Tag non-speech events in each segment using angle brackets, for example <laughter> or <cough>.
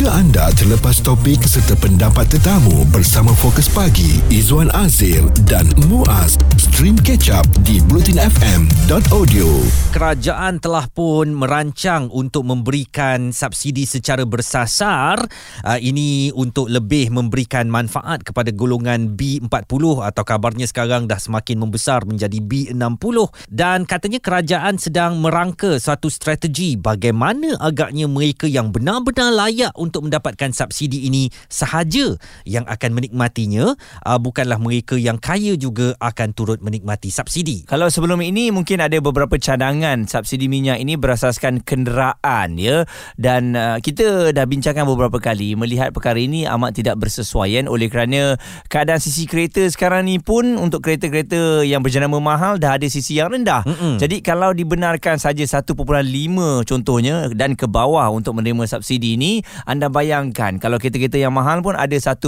Jika anda terlepas topik serta pendapat tetamu bersama Fokus Pagi, Izwan Azil dan Muaz, stream catch up di blutinfm.audio. Kerajaan telah pun merancang untuk memberikan subsidi secara bersasar. Uh, ini untuk lebih memberikan manfaat kepada golongan B40 atau kabarnya sekarang dah semakin membesar menjadi B60 dan katanya kerajaan sedang merangka suatu strategi bagaimana agaknya mereka yang benar-benar layak untuk mendapatkan subsidi ini sahaja yang akan menikmatinya uh, bukanlah mereka yang kaya juga akan turut menikmati subsidi. Kalau sebelum ini mungkin ada beberapa cadangan subsidi minyak ini berasaskan kenderaan ya dan uh, kita dah bincangkan beberapa kali melihat perkara ini amat tidak bersesuaian oleh kerana keadaan sisi kereta sekarang ni pun untuk kereta-kereta yang berjenama mahal dah ada sisi yang rendah. Mm-mm. Jadi kalau dibenarkan saja 1.5 contohnya dan ke bawah untuk menerima subsidi ini anda bayangkan. Kalau kereta-kereta yang mahal pun ada 1.4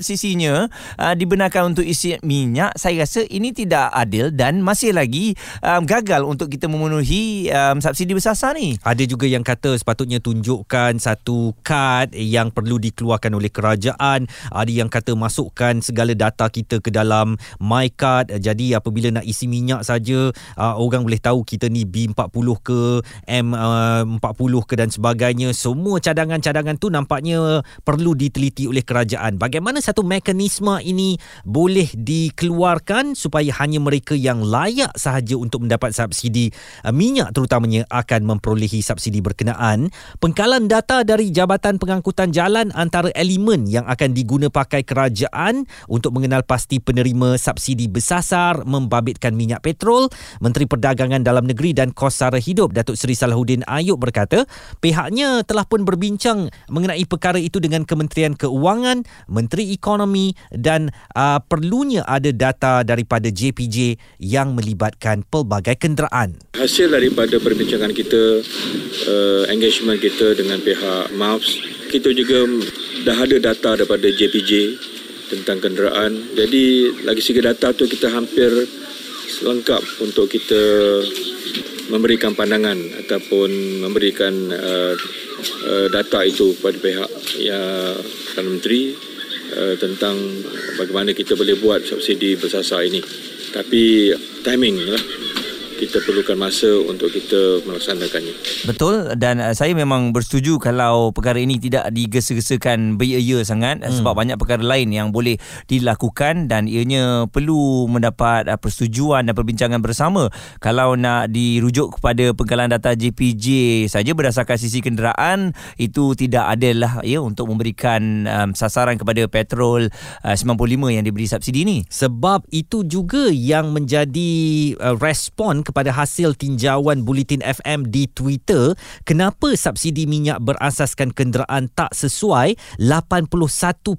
sisinya uh, dibenarkan untuk isi minyak. Saya rasa ini tidak adil dan masih lagi um, gagal untuk kita memenuhi um, subsidi bersasar ni. Ada juga yang kata sepatutnya tunjukkan satu kad yang perlu dikeluarkan oleh kerajaan. Ada yang kata masukkan segala data kita ke dalam my card. Jadi apabila nak isi minyak saja uh, orang boleh tahu kita ni B40 ke M40 uh, ke dan sebagainya. Semua cadangan-cadangan tu nampaknya perlu diteliti oleh kerajaan. Bagaimana satu mekanisme ini boleh dikeluarkan supaya hanya mereka yang layak sahaja untuk mendapat subsidi uh, minyak terutamanya akan memperolehi subsidi berkenaan. Pengkalan data dari Jabatan Pengangkutan Jalan antara elemen yang akan diguna pakai kerajaan untuk mengenal pasti penerima subsidi bersasar membabitkan minyak petrol. Menteri Perdagangan Dalam Negeri dan Kos Sara Hidup Datuk Seri Salahuddin Ayub berkata pihaknya telah pun berbincang mengenai perkara itu dengan Kementerian Keuangan, Menteri Ekonomi dan uh, perlunya ada data daripada JPJ yang melibatkan pelbagai kenderaan. Hasil daripada perbincangan kita, uh, engagement kita dengan pihak MAFS, kita juga dah ada data daripada JPJ tentang kenderaan. Jadi lagi segi data tu kita hampir lengkap untuk kita memberikan pandangan ataupun memberikan uh, uh, data itu kepada pihak yang Perdana Menteri uh, tentang bagaimana kita boleh buat subsidi bersasar ini. Tapi timing lah kita perlukan masa untuk kita melaksanakannya. Betul dan uh, saya memang bersetuju kalau perkara ini tidak digesa-gesakan beria sangat hmm. sebab banyak perkara lain yang boleh dilakukan dan ianya perlu mendapat uh, persetujuan dan perbincangan bersama. Kalau nak dirujuk kepada pengkalan data JPJ saja berdasarkan sisi kenderaan itu tidak adalah ya untuk memberikan um, sasaran kepada petrol uh, 95 yang diberi subsidi ini. Sebab itu juga yang menjadi uh, respon kepada hasil tinjauan Bulletin FM di Twitter, kenapa subsidi minyak berasaskan kenderaan tak sesuai 81%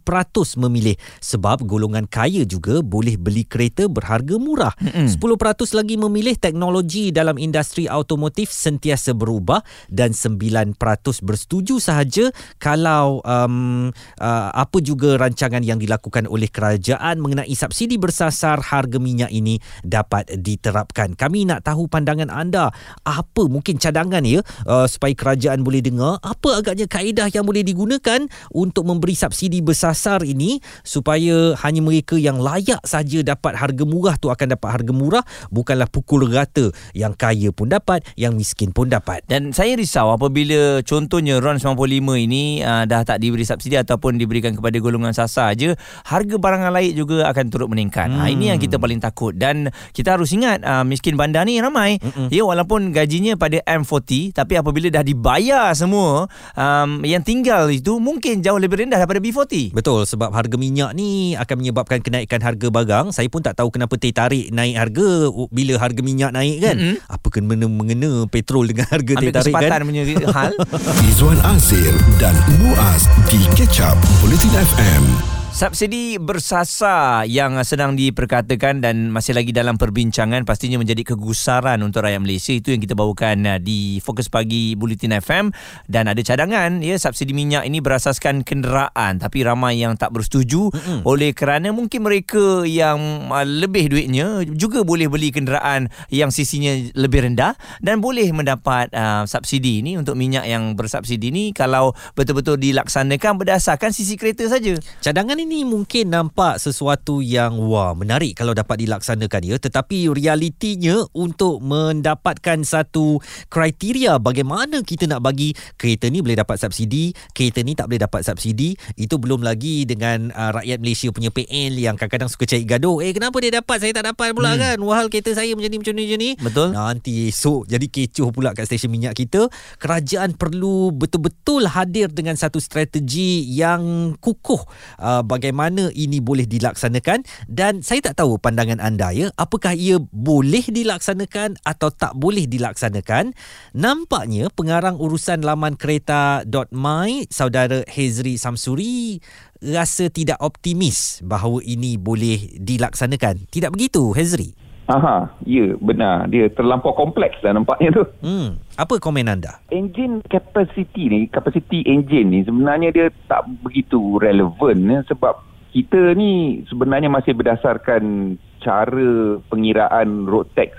memilih sebab golongan kaya juga boleh beli kereta berharga murah. Mm-hmm. 10% lagi memilih teknologi dalam industri automotif sentiasa berubah dan 9% bersetuju sahaja kalau um, uh, apa juga rancangan yang dilakukan oleh kerajaan mengenai subsidi bersasar harga minyak ini dapat diterapkan. Kami nak nak tahu pandangan anda. Apa mungkin cadangan ya uh, supaya kerajaan boleh dengar? Apa agaknya kaedah yang boleh digunakan untuk memberi subsidi bersasar ini supaya hanya mereka yang layak saja dapat harga murah tu akan dapat harga murah bukanlah pukul rata yang kaya pun dapat yang miskin pun dapat. Dan saya risau apabila contohnya RON 95 ini uh, dah tak diberi subsidi ataupun diberikan kepada golongan sasar aja harga barang lain juga akan turut meningkat. Hmm. ha, ini yang kita paling takut. Dan kita harus ingat uh, miskin bandar ni ramai. Mm-mm. ya walaupun gajinya pada M40 tapi apabila dah dibayar semua um, yang tinggal itu mungkin jauh lebih rendah daripada B40 betul sebab harga minyak ni akan menyebabkan kenaikan harga barang. Saya pun tak tahu kenapa teh tarik naik harga bila harga minyak naik kan? Mm-mm. apa kena mengena petrol dengan harga teh tarik kan? punya hal. <laughs> Izwan Azir dan Muaz di Catch Up Politin FM Subsidi bersasar yang sedang diperkatakan dan masih lagi dalam perbincangan pastinya menjadi kegusaran untuk rakyat Malaysia. Itu yang kita bawakan uh, di Fokus Pagi Bulletin FM dan ada cadangan ya subsidi minyak ini berasaskan kenderaan. Tapi ramai yang tak bersetuju. Mm-hmm. oleh kerana mungkin mereka yang uh, lebih duitnya juga boleh beli kenderaan yang sisinya lebih rendah dan boleh mendapat uh, subsidi ini. Untuk minyak yang bersubsidi ini kalau betul-betul dilaksanakan berdasarkan sisi kereta saja. Cadangan ini mungkin nampak sesuatu yang wah menarik kalau dapat dilaksanakan ya. Tetapi realitinya untuk mendapatkan satu kriteria bagaimana kita nak bagi kereta ni boleh dapat subsidi kereta ni tak boleh dapat subsidi itu belum lagi dengan uh, rakyat Malaysia punya PL yang kadang-kadang suka cari gaduh. Eh kenapa dia dapat? Saya tak dapat pula hmm. kan? Wahal kereta saya macam ni macam ni macam ni. Betul. Nanti esok jadi kecoh pula kat stesen minyak kita. Kerajaan perlu betul-betul hadir dengan satu strategi yang kukuh uh, bagaimana ini boleh dilaksanakan dan saya tak tahu pandangan anda ya. Apakah ia boleh dilaksanakan atau tak boleh dilaksanakan? Nampaknya pengarang urusan laman kereta.my saudara Hezri Samsuri rasa tidak optimis bahawa ini boleh dilaksanakan. Tidak begitu Hezri Aha, ya benar. Dia terlampau kompleks lah nampaknya tu. Hmm, apa komen anda? Engine capacity ni, capacity engine ni sebenarnya dia tak begitu relevan ya, sebab kita ni sebenarnya masih berdasarkan cara pengiraan road tax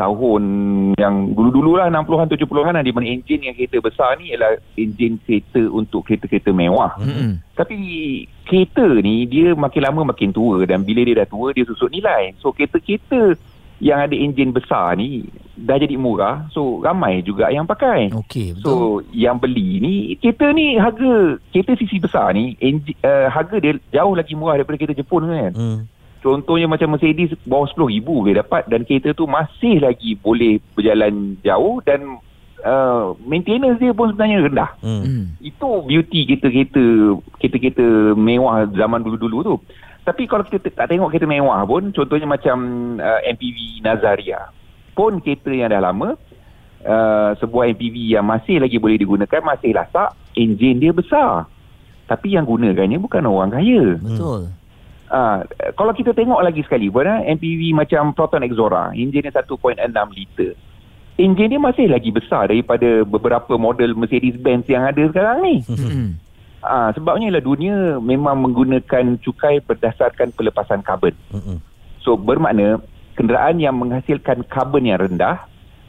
tahun yang dulu-dulu lah 60-an 70-an lah di mana enjin yang kereta besar ni ialah enjin kereta untuk kereta-kereta mewah. Mm-hmm. Tapi kereta ni dia makin lama makin tua dan bila dia dah tua dia susut nilai. So kereta-kereta yang ada enjin besar ni dah jadi murah so ramai juga yang pakai. Okey betul. So yang beli ni kereta ni harga kereta sisi besar ni enjin, uh, harga dia jauh lagi murah daripada kereta Jepun kan. Mm. Contohnya macam Mercedes bawah RM10,000 boleh dapat dan kereta tu masih lagi boleh berjalan jauh dan uh, maintenance dia pun sebenarnya rendah. Hmm. Itu beauty kereta-kereta kereta-kereta mewah zaman dulu-dulu tu. Tapi kalau kita tak tengok kereta mewah pun contohnya macam uh, MPV Nazaria pun kereta yang dah lama uh, sebuah MPV yang masih lagi boleh digunakan masih lasak enjin dia besar. Tapi yang gunakannya bukan orang kaya. Betul. Uh, kalau kita tengok lagi sekali pun MPV macam Proton Exora enjin dia 1.6 liter. Enjin dia masih lagi besar daripada beberapa model Mercedes-Benz yang ada sekarang ni. Uh, <laughs> sebabnya ialah dunia memang menggunakan cukai berdasarkan pelepasan karbon so bermakna kenderaan yang menghasilkan karbon yang rendah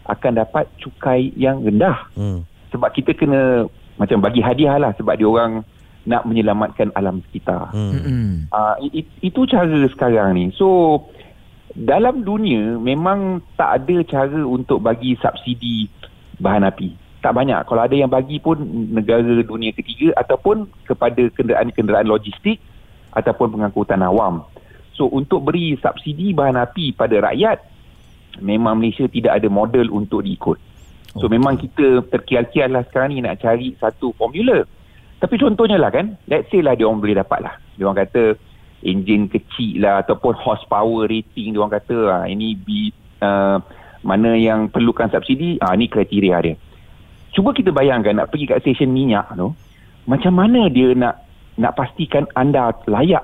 akan dapat cukai yang rendah. Mm. sebab kita kena macam bagi hadiah lah sebab dia orang nak menyelamatkan alam sekitar. Hmm. Uh, it, itu cara sekarang ni. So dalam dunia memang tak ada cara untuk bagi subsidi bahan api. Tak banyak. Kalau ada yang bagi pun negara dunia ketiga ataupun kepada kenderaan-kenderaan logistik ataupun pengangkutan awam. So untuk beri subsidi bahan api pada rakyat memang Malaysia tidak ada model untuk diikut. So okay. memang kita terkial-kial lah sekarang ni nak cari satu formula. Tapi contohnya lah kan, let's say lah dia orang boleh dapat lah. Dia orang kata enjin kecil lah ataupun horsepower rating dia orang kata ah, ini bi, uh, mana yang perlukan subsidi, ah, ni kriteria dia. Cuba kita bayangkan nak pergi kat stesen minyak tu, macam mana dia nak nak pastikan anda layak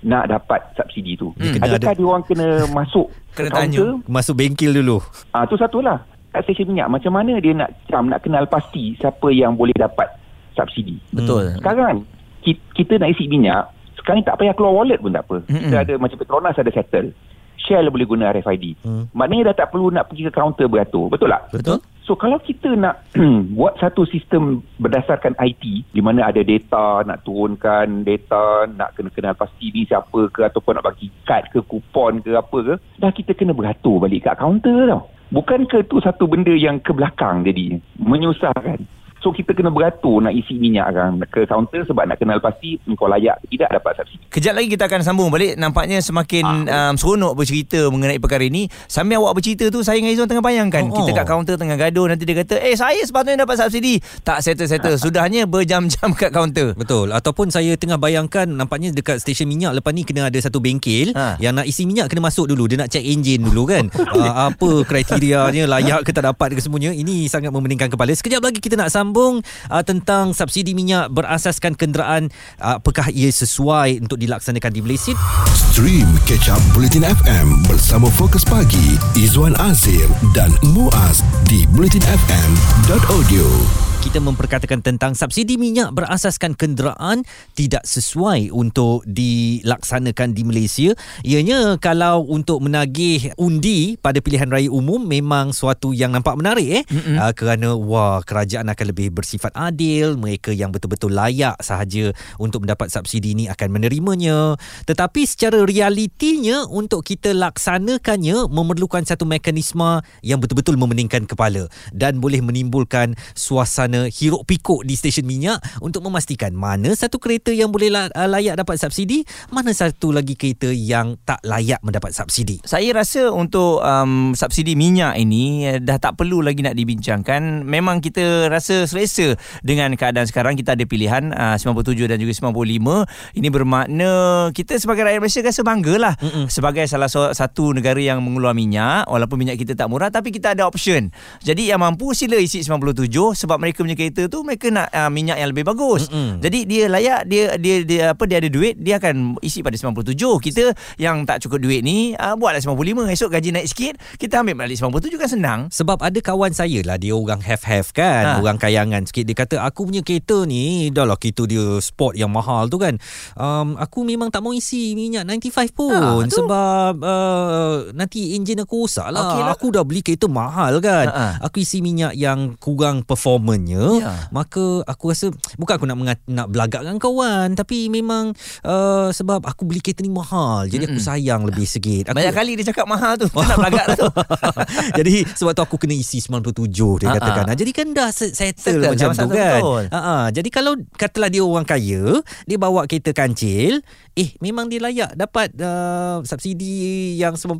nak dapat subsidi tu. Hmm, Adakah ada. dia orang kena <laughs> masuk kena tanya. Masuk bengkel dulu. Ah, tu satulah. Kat stesen minyak, macam mana dia nak cam, nak kenal pasti siapa yang boleh dapat subsidi. Betul. Hmm. Sekarang kita nak isi minyak, sekarang tak payah keluar wallet pun tak apa. Kita ada macam Petronas ada settle. Shell boleh guna RFID. Hmm. Maknanya dah tak perlu nak pergi ke kaunter beratur. Betul tak? Betul. So kalau kita nak <clears throat> buat satu sistem berdasarkan IT di mana ada data, nak turunkan data, nak kena kenal pasti ni siapa ke ataupun nak bagi kad ke kupon ke apa ke, dah kita kena beratur balik kat kaunter tau. Bukankah itu satu benda yang ke belakang jadi menyusahkan? So kita kena beratur nak isi minyak kan ke kaunter sebab nak kenal pasti kau layak tidak dapat subsidi. Kejap lagi kita akan sambung balik. Nampaknya semakin ah, um, seronok bercerita mengenai perkara ini. Sambil awak bercerita tu saya dengan Izzuan tengah bayangkan. Oh, kita kat kaunter tengah gaduh nanti dia kata, "Eh saya sepatutnya dapat subsidi." Tak settle-settle. <laughs> Sudahnya berjam-jam kat kaunter. Betul. Ataupun saya tengah bayangkan nampaknya dekat stesen minyak lepas ni kena ada satu bengkel ha. yang nak isi minyak kena masuk dulu. Dia nak check enjin dulu kan. uh, <laughs> apa kriterianya layak ke tak dapat ke semuanya. Ini sangat memeningkan kepala. Sekejap lagi kita nak sambung sambung uh, tentang subsidi minyak berasaskan kenderaan uh, apakah ia sesuai untuk dilaksanakan di Malaysia? Stream Catch Up Bulletin FM bersama Fokus Pagi Izwan Azir dan Muaz di bulletinfm.audio kita memperkatakan tentang subsidi minyak berasaskan kenderaan tidak sesuai untuk dilaksanakan di Malaysia. Ianya kalau untuk menagih undi pada pilihan raya umum memang suatu yang nampak menarik eh uh, kerana wah kerajaan akan lebih bersifat adil, mereka yang betul-betul layak sahaja untuk mendapat subsidi ini akan menerimanya. Tetapi secara realitinya untuk kita laksanakannya memerlukan satu mekanisme yang betul-betul memeningkan kepala dan boleh menimbulkan suasana hiruk pikuk di stesen minyak untuk memastikan mana satu kereta yang boleh uh, layak dapat subsidi, mana satu lagi kereta yang tak layak mendapat subsidi. Saya rasa untuk um, subsidi minyak ini eh, dah tak perlu lagi nak dibincangkan. Memang kita rasa selesa dengan keadaan sekarang. Kita ada pilihan uh, 97 dan juga 95. Ini bermakna kita sebagai rakyat Malaysia rasa banggalah Mm-mm. sebagai salah satu negara yang mengeluar minyak walaupun minyak kita tak murah tapi kita ada option. Jadi yang mampu sila isi 97 sebab mereka punya kereta tu mereka nak uh, minyak yang lebih bagus. Mm-mm. Jadi dia layak dia dia dia apa dia ada duit dia akan isi pada 97. Kita yang tak cukup duit ni uh, buatlah 95 esok gaji naik sikit kita ambil balik 97 kan senang. Sebab ada kawan saya lah dia orang have-have kan, ha. orang kayangan sikit dia kata aku punya kereta ni dah lah kereta dia sport yang mahal tu kan. Um, aku memang tak mau isi minyak 95 pun ha, sebab uh, nanti enjin aku rosak lah. Okay lah. Aku dah beli kereta mahal kan. Ha, ha. Aku isi minyak yang kurang performanya ya. maka aku rasa bukan aku nak mengat, nak belagak dengan kawan tapi memang uh, sebab aku beli kereta ni mahal jadi Mm-mm. aku sayang lebih sikit. Aku, Banyak kali dia cakap mahal tu. <laughs> Kita nak belagak tu. <laughs> jadi sebab tu aku kena isi 97 dia Ha-ha. katakan. Jadi kan dah settle, settle macam tu kan. Ha jadi kalau katalah dia orang kaya, dia bawa kereta kancil, eh memang dia layak dapat uh, subsidi yang 95.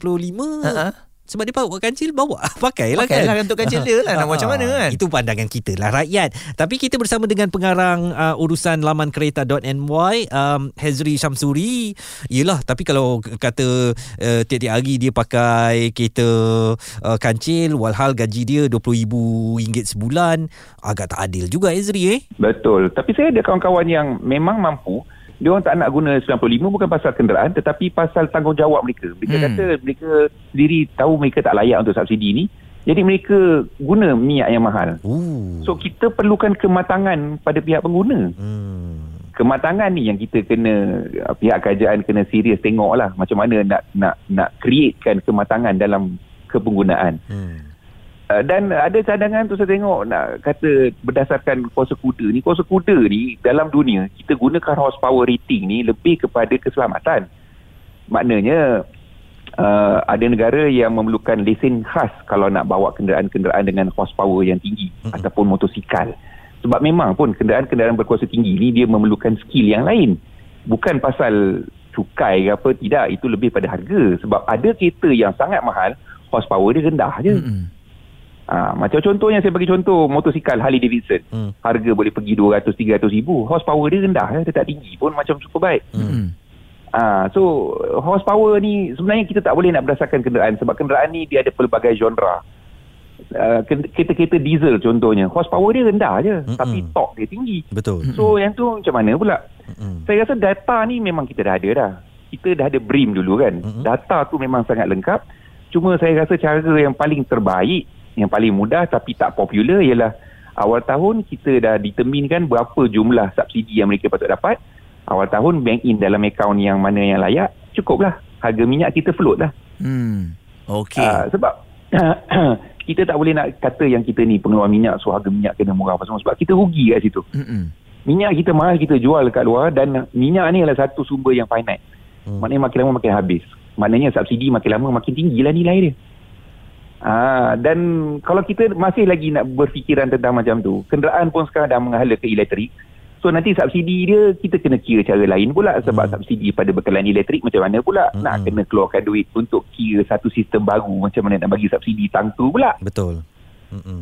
Ha-ha sebab dia bawa kancil bawa. <laughs> Pakailah Pakai kan. Lah untuk kancil dia lah nak macam mana kan? itu pandangan kita lah rakyat. Tapi kita bersama dengan pengarang uh, urusan laman kereta.ny um, Hezri Syamsuri. Yelah tapi kalau kata uh, tiap-tiap hari dia pakai kereta uh, kancil walhal gaji dia RM20,000 sebulan agak tak adil juga Hezri eh? Betul. Tapi saya ada kawan-kawan yang memang mampu dia orang tak nak guna 95 bukan pasal kenderaan tetapi pasal tanggungjawab mereka. Mereka hmm. kata mereka sendiri tahu mereka tak layak untuk subsidi ni. Jadi mereka guna minyak yang mahal. Ooh. So kita perlukan kematangan pada pihak pengguna. Hmm. Kematangan ni yang kita kena pihak kerajaan kena serius tengoklah macam mana nak nak nak createkan kematangan dalam kepenggunaan. Hmm. Uh, dan ada cadangan tu saya tengok nak kata berdasarkan kuasa kuda ni kuasa kuda ni dalam dunia kita gunakan horsepower rating ni lebih kepada keselamatan. Maknanya uh, ada negara yang memerlukan lesen khas kalau nak bawa kenderaan-kenderaan dengan horsepower yang tinggi uh-huh. ataupun motosikal. Sebab memang pun kenderaan-kenderaan berkuasa tinggi ni dia memerlukan skill yang lain. Bukan pasal cukai ke apa tidak. Itu lebih pada harga. Sebab ada kereta yang sangat mahal horsepower dia rendah je. Uh-huh. Ha, macam contohnya saya bagi contoh motosikal Harley Davidson. Hmm. Harga boleh pergi 200 300 ribu. Horsepower dia rendah ya, dia tak tinggi pun macam super baik. Hmm. Ha, so horsepower ni sebenarnya kita tak boleh nak berdasarkan kenderaan sebab kenderaan ni dia ada pelbagai genre. Uh, kereta-kereta diesel contohnya horsepower dia rendah je mm-hmm. tapi torque dia tinggi betul so mm-hmm. yang tu macam mana pula mm-hmm. saya rasa data ni memang kita dah ada dah kita dah ada BRIM dulu kan mm-hmm. data tu memang sangat lengkap cuma saya rasa cara yang paling terbaik yang paling mudah tapi tak popular ialah awal tahun kita dah determinekan berapa jumlah subsidi yang mereka patut dapat awal tahun bank in dalam akaun yang mana yang layak cukuplah harga minyak kita float lah hmm. okay. Uh, sebab <coughs> kita tak boleh nak kata yang kita ni pengeluar minyak so harga minyak kena murah apa semua sebab kita rugi kat situ Mm-mm. minyak kita mahal kita jual kat luar dan minyak ni adalah satu sumber yang finite hmm. maknanya makin lama makin habis maknanya subsidi makin lama makin tinggilah nilai dia Ha, dan kalau kita masih lagi nak berfikiran tentang macam tu, kenderaan pun sekarang dah menghala ke elektrik. So nanti subsidi dia kita kena kira cara lain pula sebab hmm. subsidi pada bekalan elektrik macam mana pula hmm. nak kena keluarkan duit untuk kira satu sistem baru macam mana nak bagi subsidi tang tu pula. Betul.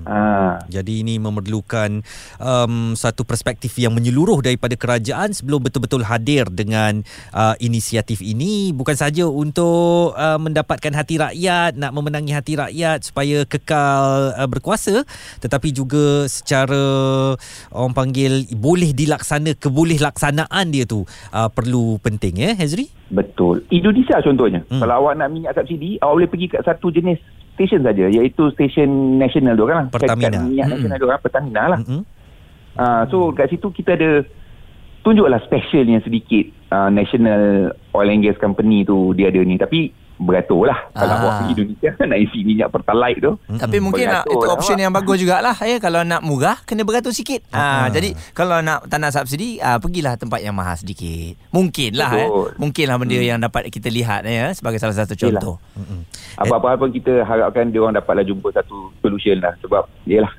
Ah. Jadi ini memerlukan um, satu perspektif yang menyeluruh daripada kerajaan sebelum betul-betul hadir dengan uh, inisiatif ini bukan saja untuk uh, mendapatkan hati rakyat, nak memenangi hati rakyat supaya kekal uh, berkuasa tetapi juga secara orang panggil boleh dilaksana keboleh laksanaan dia tu uh, perlu penting ya Hazri? Betul. Indonesia contohnya. Hmm. Hmm. Kalau awak nak minyak subsidi, awak boleh pergi kat satu jenis stesen saja iaitu stesen nasional tu kan. Pertamina. Kat minyak Mm-mm. nasional tu kan Pertamina lah. Mm-mm. Uh, so kat situ kita ada tunjuklah specialnya sedikit uh, National Oil and Gas Company tu dia ada ni tapi beratur lah kalau Ah. awak pergi Indonesia <laughs> nak isi minyak pertalite tu Tapi mungkin nak, itu lah, option awak. yang bagus jugalah ya kalau nak murah kena beratur sikit. Ha, jadi kalau nak tak nak subsidi ah pergilah tempat yang mahal sedikit. Mungkinlah eh. Betul. Mungkinlah benda yang dapat kita lihat ya sebagai salah satu Yelah. contoh. apa-apa pun kita harapkan dia orang dapatlah jumpa satu solution lah sebab yalah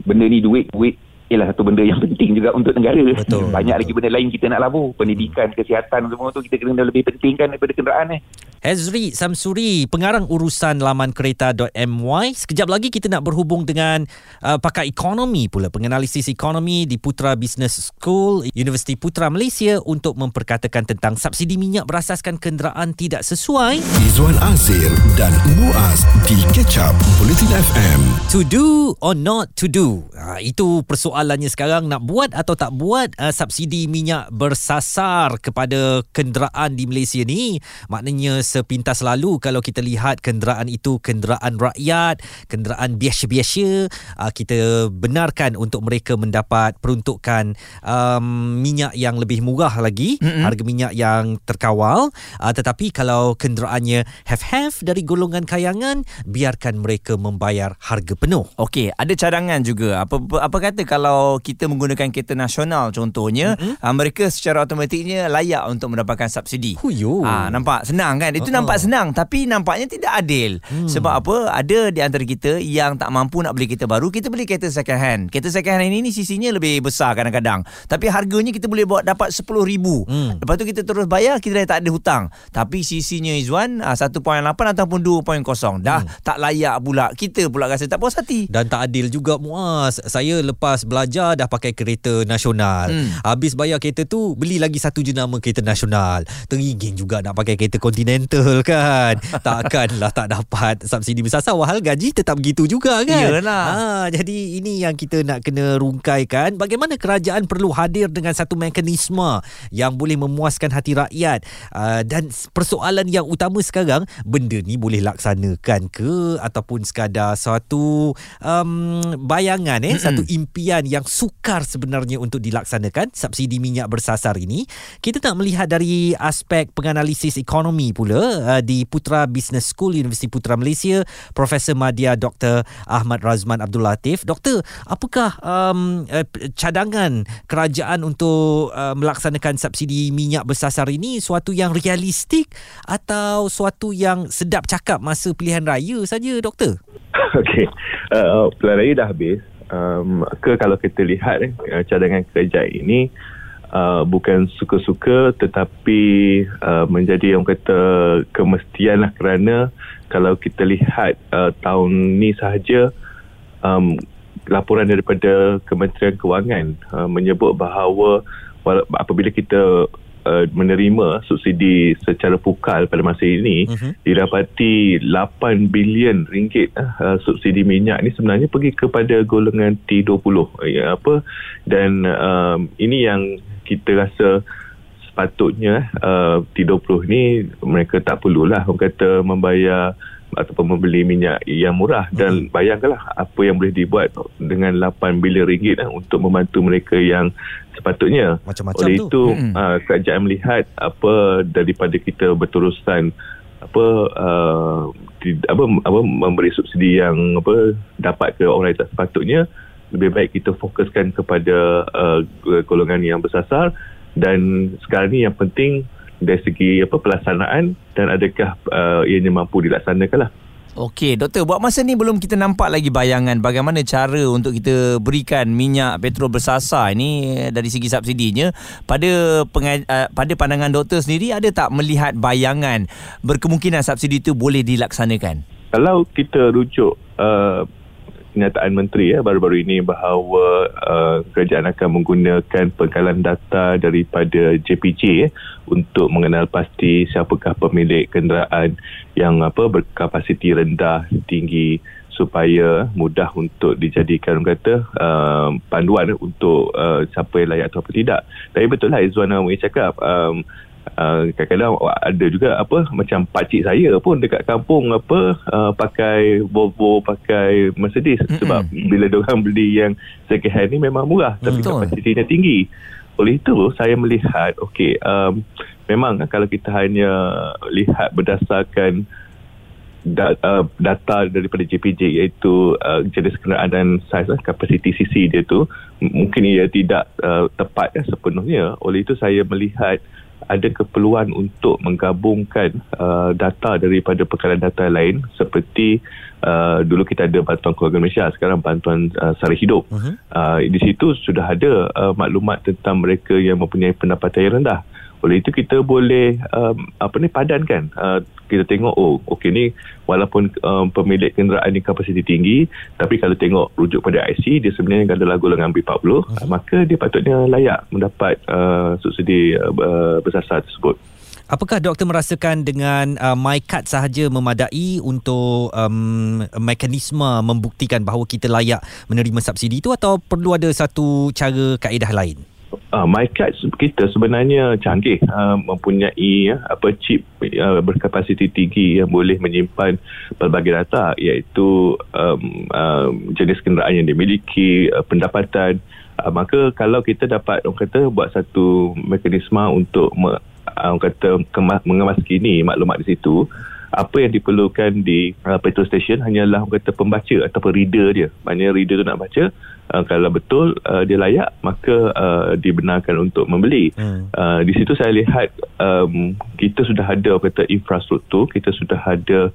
benda ni duit duit ialah satu benda yang <laughs> penting juga untuk negara. Betul. Banyak lagi benda lain kita nak labur. Pendidikan, kesihatan semua tu kita kena lebih pentingkan daripada kenderaan eh. Hazri Samsuri, pengarang urusan laman kereta.my. Sekejap lagi kita nak berhubung dengan uh, pakar ekonomi pula, penganalisis ekonomi di Putra Business School, Universiti Putra Malaysia untuk memperkatakan tentang subsidi minyak berasaskan kenderaan tidak sesuai. Izwan Azir dan Muaz di Catch Up Bulletin FM. To do or not to do? Ha, itu persoalannya sekarang nak buat atau tak buat uh, subsidi minyak bersasar kepada kenderaan di Malaysia ni. Maknanya sepintas lalu kalau kita lihat kenderaan itu kenderaan rakyat, kenderaan biasa-biasa, uh, kita benarkan untuk mereka mendapat peruntukan um, minyak yang lebih murah lagi, mm-hmm. harga minyak yang terkawal. Uh, tetapi kalau kenderaannya have-have dari golongan kayangan, biarkan mereka membayar harga penuh. Okey, ada cadangan juga. Apa apa, apa kata kalau kita menggunakan kereta nasional contohnya, mm-hmm. uh, mereka secara automatiknya layak untuk mendapatkan subsidi. Huyo. Ah, nampak senang kan? Itu nampak senang tapi nampaknya tidak adil. Hmm. Sebab apa? Ada di antara kita yang tak mampu nak beli kereta baru, kita beli kereta second hand. Kereta second hand ini ni sisinya lebih besar kadang-kadang. Tapi harganya kita boleh buat dapat 10,000. Hmm. Lepas tu kita terus bayar, kita dah tak ada hutang. Tapi sisinya Izwan ah, 1.8 ataupun 2.0. Dah hmm. tak layak pula. Kita pula rasa tak puas hati. Dan tak adil juga Muaz. Saya lepas belajar dah pakai kereta nasional. Hmm. Habis bayar kereta tu beli lagi satu jenama kereta nasional. Teringin juga nak pakai kereta Continental kan. <laughs> Takkanlah tak dapat subsidi bersasar walhal gaji tetap begitu juga kan. Iyalah. Ha, jadi ini yang kita nak kena rungkaikan bagaimana kerajaan perlu hadir dengan satu mekanisme yang boleh memuaskan hati rakyat. Uh, dan persoalan yang utama sekarang benda ni boleh laksanakan ke ataupun sekadar satu um, bayangan eh satu impian yang sukar sebenarnya untuk dilaksanakan subsidi minyak bersasar ini kita nak melihat dari aspek penganalisis ekonomi pula uh, di Putra Business School Universiti Putra Malaysia Profesor Madya Dr Ahmad Razman Abdul Latif. Doktor apakah um, uh, cadangan kerajaan untuk uh, melaksanakan subsidi minyak bersasar ini suatu yang realistik atau suatu yang sedap cakap masa pilihan raya saja doktor? <laughs> Okey, uh, pilihan raya dah habis. Um, ke kalau kita lihat eh, uh, cadangan kerajaan ini uh, bukan suka-suka tetapi uh, menjadi yang kata kemestian lah kerana kalau kita lihat uh, tahun ni sahaja um, laporan daripada Kementerian Kewangan uh, menyebut bahawa apabila kita uh, menerima subsidi secara pukal pada masa ini Mhm. didapati 8 bilion ringgit uh, subsidi minyak ni sebenarnya pergi kepada golongan T20 ya apa dan um, ini yang kita rasa sepatutnya uh, T20 ni mereka tak perlulah orang kata membayar ataupun membeli minyak yang murah. Dan bayangkanlah apa yang boleh dibuat dengan 8 bilion ringgit eh, untuk membantu mereka yang sepatutnya. Macam-macam oleh tu. itu uh, kerajaan melihat apa daripada kita berterusan apa uh, di, apa apa memberi subsidi yang apa dapat ke orang yang tak sepatutnya lebih baik kita fokuskan kepada uh, golongan yang bersasar. Dan sekarang ni yang penting dari segi apa pelaksanaan dan adakah uh, ianya mampu dilaksanakan lah. Okey, doktor, buat masa ni belum kita nampak lagi bayangan bagaimana cara untuk kita berikan minyak petrol bersasar ini eh, dari segi subsidinya. Pada penga- uh, pada pandangan doktor sendiri ada tak melihat bayangan berkemungkinan subsidi itu boleh dilaksanakan? Kalau kita rujuk uh, kenyataan menteri ya baru-baru ini bahawa uh, kerajaan akan menggunakan pengkalan data daripada JPJ ya, untuk mengenal pasti siapakah pemilik kenderaan yang apa berkapasiti rendah tinggi supaya mudah untuk dijadikan kata uh, panduan untuk uh, siapa yang layak atau tidak. Tapi betul lah Izzuan Nawawi cakap um, Uh, kadang-kadang ada juga apa macam pakcik saya pun dekat kampung apa uh, pakai Volvo pakai Mercedes. Mm-mm. sebab bila dia orang beli yang second hand ni memang murah tapi kapasitinya tinggi. Oleh itu saya melihat okey um, memang kalau kita hanya lihat berdasarkan da, uh, data daripada JPJ iaitu uh, jenis kenderaan dan saiz uh, kapasiti CC dia tu mungkin ia tidak uh, tepat uh, sepenuhnya. Oleh itu saya melihat ada keperluan untuk menggabungkan uh, data daripada perkalaan data lain seperti uh, dulu kita ada bantuan keluarga Malaysia sekarang bantuan uh, sara hidup uh-huh. uh, di situ sudah ada uh, maklumat tentang mereka yang mempunyai pendapatan yang rendah oleh itu kita boleh um, apa ni padankan. Uh, kita tengok oh okey ni walaupun um, pemilik kenderaan ni kapasiti tinggi tapi kalau tengok rujuk pada IC dia sebenarnya adalah golongan B40 uh, maka dia patutnya layak mendapat uh, subsidi uh, bersasar tersebut. Apakah doktor merasakan dengan uh, MyCard sahaja memadai untuk um, mekanisme membuktikan bahawa kita layak menerima subsidi itu atau perlu ada satu cara kaedah lain? Uh, MyCard kita sebenarnya canggih uh, mempunyai uh, apa chip uh, berkapasiti tinggi yang boleh menyimpan pelbagai data iaitu um, uh, jenis kenderaan yang dimiliki uh, pendapatan. Uh, maka kalau kita dapat orang kata buat satu mekanisme untuk me, uh, orang kata mengemaskini maklumat di situ apa yang diperlukan di uh, petrol station hanyalah orang kata pembaca ataupun reader dia. Maknanya reader tu nak baca uh, kalau betul uh, dia layak maka uh, dibenarkan untuk membeli hmm. uh, di situ saya lihat um, kita sudah ada orang kata infrastruktur kita sudah ada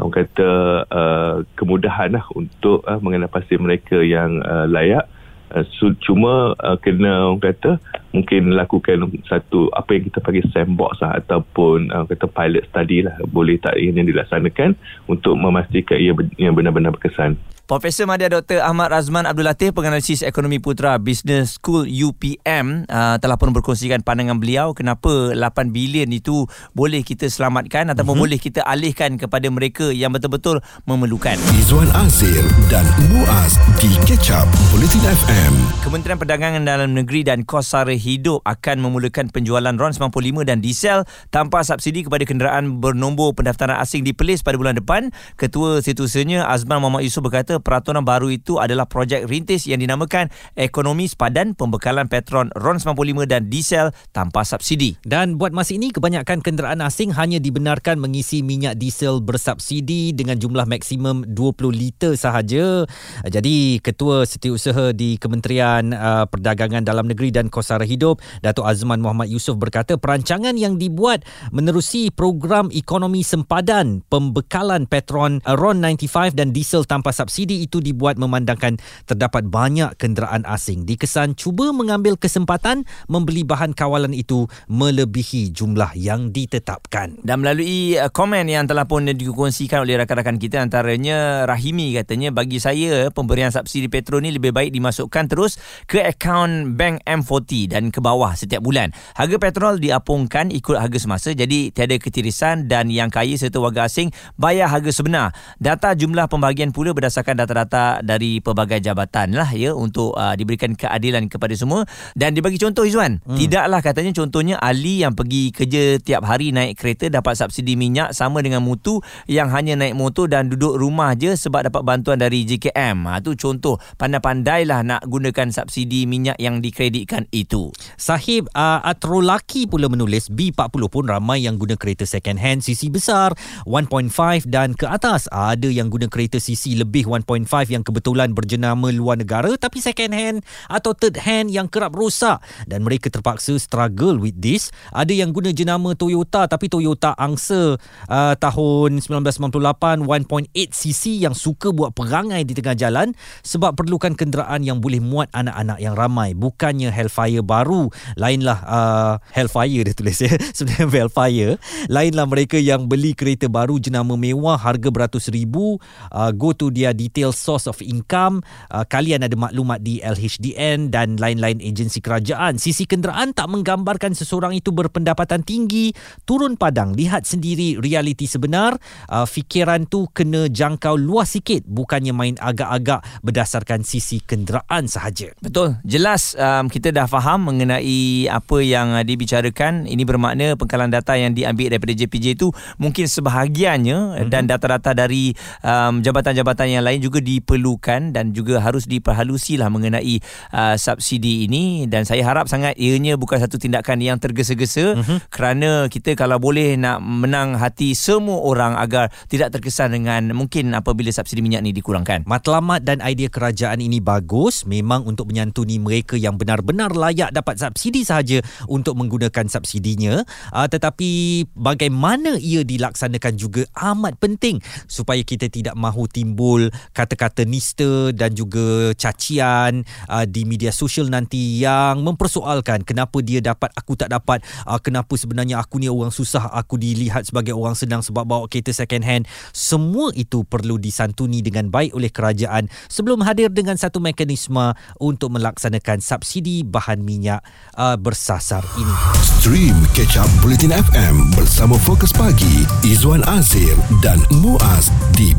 orang kata uh, kemudahan lah untuk uh, mengenal pasti mereka yang uh, layak Uh, cuma uh, kena orang kata mungkin lakukan satu apa yang kita panggil sandbox lah, ataupun uh, kata pilot study lah boleh tak ini dilaksanakan untuk memastikan ia benar-benar berkesan. Profesor Madya Dr. Ahmad Razman Abdul Latif, penganalisis ekonomi putra Business School UPM uh, telah pun berkongsikan pandangan beliau kenapa 8 bilion itu boleh kita selamatkan ataupun mm-hmm. boleh kita alihkan kepada mereka yang betul-betul memerlukan. Izwan Azir dan Muaz di Catch Up Politin FM. Kementerian Perdagangan Dalam Negeri dan Kos Sara Hidup akan memulakan penjualan RON 95 dan diesel tanpa subsidi kepada kenderaan bernombor pendaftaran asing di Perlis pada bulan depan. Ketua Setiausaha Azman Muhammad Yusof berkata peraturan baru itu adalah projek rintis yang dinamakan Ekonomi Sepadan Pembekalan Petron RON 95 dan diesel tanpa subsidi. Dan buat masa ini, kebanyakan kenderaan asing hanya dibenarkan mengisi minyak diesel bersubsidi dengan jumlah maksimum 20 liter sahaja. Jadi, Ketua Setiausaha di Kementerian uh, Perdagangan Dalam Negeri dan Kosara Hidup, Datuk Azman Muhammad Yusof berkata, perancangan yang dibuat menerusi program ekonomi sempadan pembekalan Petron RON 95 dan diesel tanpa subsidi subsidi itu dibuat memandangkan terdapat banyak kenderaan asing dikesan cuba mengambil kesempatan membeli bahan kawalan itu melebihi jumlah yang ditetapkan. Dan melalui uh, komen yang telah pun dikongsikan oleh rakan-rakan kita antaranya Rahimi katanya bagi saya pemberian subsidi petrol ni lebih baik dimasukkan terus ke akaun bank M40 dan ke bawah setiap bulan. Harga petrol diapungkan ikut harga semasa jadi tiada ketirisan dan yang kaya serta warga asing bayar harga sebenar. Data jumlah pembagian pula berdasarkan data-data dari pelbagai jabatan lah ya untuk uh, diberikan keadilan kepada semua. Dan dibagi contoh Izwan hmm. tidaklah katanya contohnya Ali yang pergi kerja tiap hari naik kereta dapat subsidi minyak sama dengan mutu yang hanya naik motor dan duduk rumah je sebab dapat bantuan dari JKM ha, tu contoh. Pandai-pandailah nak gunakan subsidi minyak yang dikreditkan itu. Sahib uh, Atrolaki pula menulis B40 pun ramai yang guna kereta second hand CC besar 1.5 dan ke atas. Ada yang guna kereta CC lebih 1.5 yang kebetulan berjenama luar negara tapi second hand atau third hand yang kerap rosak dan mereka terpaksa struggle with this. Ada yang guna jenama Toyota tapi Toyota angsa uh, tahun 1998 1.8cc yang suka buat perangai di tengah jalan sebab perlukan kenderaan yang boleh muat anak-anak yang ramai. Bukannya Hellfire baru. Lainlah uh, Hellfire dia tulis ya. <laughs> Sebenarnya Hellfire. Lainlah mereka yang beli kereta baru jenama mewah harga beratus ribu uh, go to dia detail detail source of income, uh, kalian ada maklumat di LHDN dan lain-lain agensi kerajaan. Sisi kenderaan tak menggambarkan seseorang itu berpendapatan tinggi, turun padang, lihat sendiri realiti sebenar. Uh, fikiran tu kena jangkau luas sikit, bukannya main agak-agak berdasarkan sisi kenderaan sahaja. Betul. Jelas um, kita dah faham mengenai apa yang uh, dibicarakan. Ini bermakna pengkalan data yang diambil daripada JPJ itu mungkin sebahagiannya mm-hmm. dan data-data dari um, jabatan-jabatan yang lain juga diperlukan dan juga harus diperhalusi lah mengenai uh, subsidi ini. Dan saya harap sangat ianya bukan satu tindakan yang tergesa-gesa. Mm-hmm. kerana kita kalau boleh nak menang hati semua orang agar tidak terkesan dengan mungkin apabila subsidi minyak ni dikurangkan. Matlamat dan idea kerajaan ini bagus. Memang untuk menyantuni mereka yang benar-benar layak dapat subsidi sahaja untuk menggunakan subsidinya. Uh, tetapi bagaimana ia dilaksanakan juga amat penting. Supaya kita tidak mahu timbul kata-kata nista dan juga cacian uh, di media sosial nanti yang mempersoalkan kenapa dia dapat aku tak dapat uh, kenapa sebenarnya aku ni orang susah aku dilihat sebagai orang senang sebab bawa kereta second hand. Semua itu perlu disantuni dengan baik oleh kerajaan sebelum hadir dengan satu mekanisme untuk melaksanakan subsidi bahan minyak uh, bersasar ini. Stream Catch Up Bulletin FM bersama Fokus Pagi Izwan Azir dan Muaz di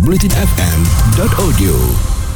Studio.